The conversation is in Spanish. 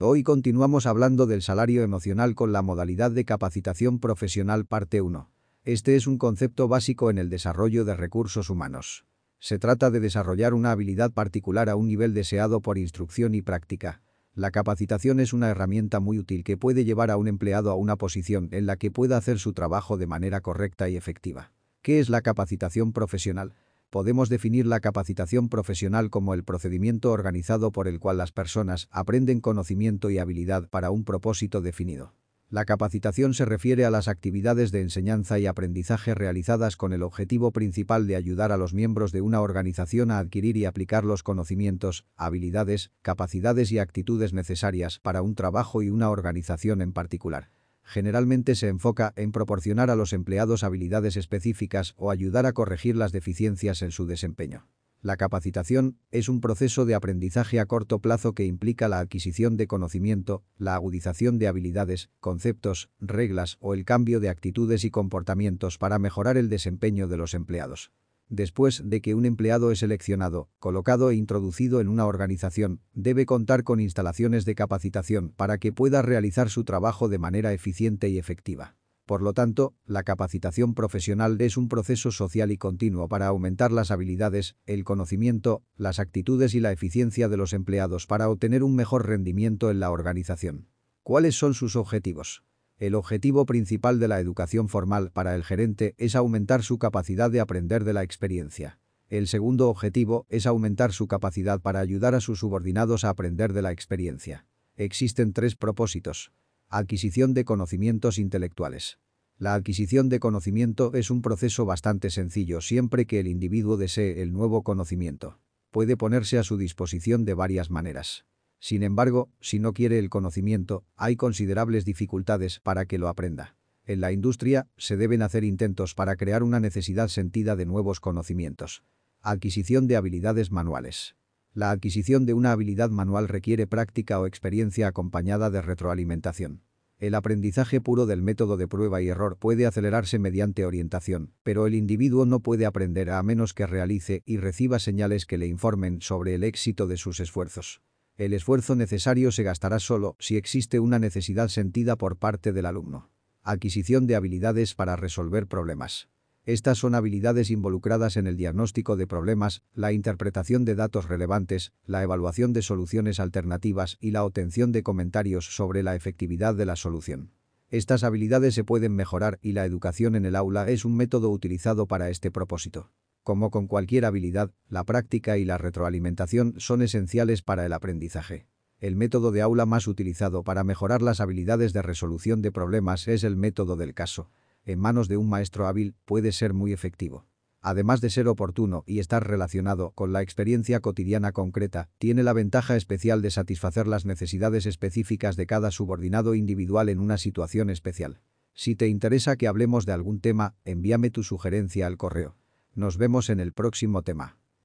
Hoy continuamos hablando del salario emocional con la modalidad de capacitación profesional parte 1. Este es un concepto básico en el desarrollo de recursos humanos. Se trata de desarrollar una habilidad particular a un nivel deseado por instrucción y práctica. La capacitación es una herramienta muy útil que puede llevar a un empleado a una posición en la que pueda hacer su trabajo de manera correcta y efectiva. ¿Qué es la capacitación profesional? Podemos definir la capacitación profesional como el procedimiento organizado por el cual las personas aprenden conocimiento y habilidad para un propósito definido. La capacitación se refiere a las actividades de enseñanza y aprendizaje realizadas con el objetivo principal de ayudar a los miembros de una organización a adquirir y aplicar los conocimientos, habilidades, capacidades y actitudes necesarias para un trabajo y una organización en particular generalmente se enfoca en proporcionar a los empleados habilidades específicas o ayudar a corregir las deficiencias en su desempeño. La capacitación es un proceso de aprendizaje a corto plazo que implica la adquisición de conocimiento, la agudización de habilidades, conceptos, reglas o el cambio de actitudes y comportamientos para mejorar el desempeño de los empleados. Después de que un empleado es seleccionado, colocado e introducido en una organización, debe contar con instalaciones de capacitación para que pueda realizar su trabajo de manera eficiente y efectiva. Por lo tanto, la capacitación profesional es un proceso social y continuo para aumentar las habilidades, el conocimiento, las actitudes y la eficiencia de los empleados para obtener un mejor rendimiento en la organización. ¿Cuáles son sus objetivos? El objetivo principal de la educación formal para el gerente es aumentar su capacidad de aprender de la experiencia. El segundo objetivo es aumentar su capacidad para ayudar a sus subordinados a aprender de la experiencia. Existen tres propósitos. Adquisición de conocimientos intelectuales. La adquisición de conocimiento es un proceso bastante sencillo siempre que el individuo desee el nuevo conocimiento. Puede ponerse a su disposición de varias maneras. Sin embargo, si no quiere el conocimiento, hay considerables dificultades para que lo aprenda. En la industria, se deben hacer intentos para crear una necesidad sentida de nuevos conocimientos. Adquisición de habilidades manuales. La adquisición de una habilidad manual requiere práctica o experiencia acompañada de retroalimentación. El aprendizaje puro del método de prueba y error puede acelerarse mediante orientación, pero el individuo no puede aprender a menos que realice y reciba señales que le informen sobre el éxito de sus esfuerzos. El esfuerzo necesario se gastará solo si existe una necesidad sentida por parte del alumno. Adquisición de habilidades para resolver problemas. Estas son habilidades involucradas en el diagnóstico de problemas, la interpretación de datos relevantes, la evaluación de soluciones alternativas y la obtención de comentarios sobre la efectividad de la solución. Estas habilidades se pueden mejorar y la educación en el aula es un método utilizado para este propósito. Como con cualquier habilidad, la práctica y la retroalimentación son esenciales para el aprendizaje. El método de aula más utilizado para mejorar las habilidades de resolución de problemas es el método del caso. En manos de un maestro hábil puede ser muy efectivo. Además de ser oportuno y estar relacionado con la experiencia cotidiana concreta, tiene la ventaja especial de satisfacer las necesidades específicas de cada subordinado individual en una situación especial. Si te interesa que hablemos de algún tema, envíame tu sugerencia al correo. Nos vemos en el próximo tema.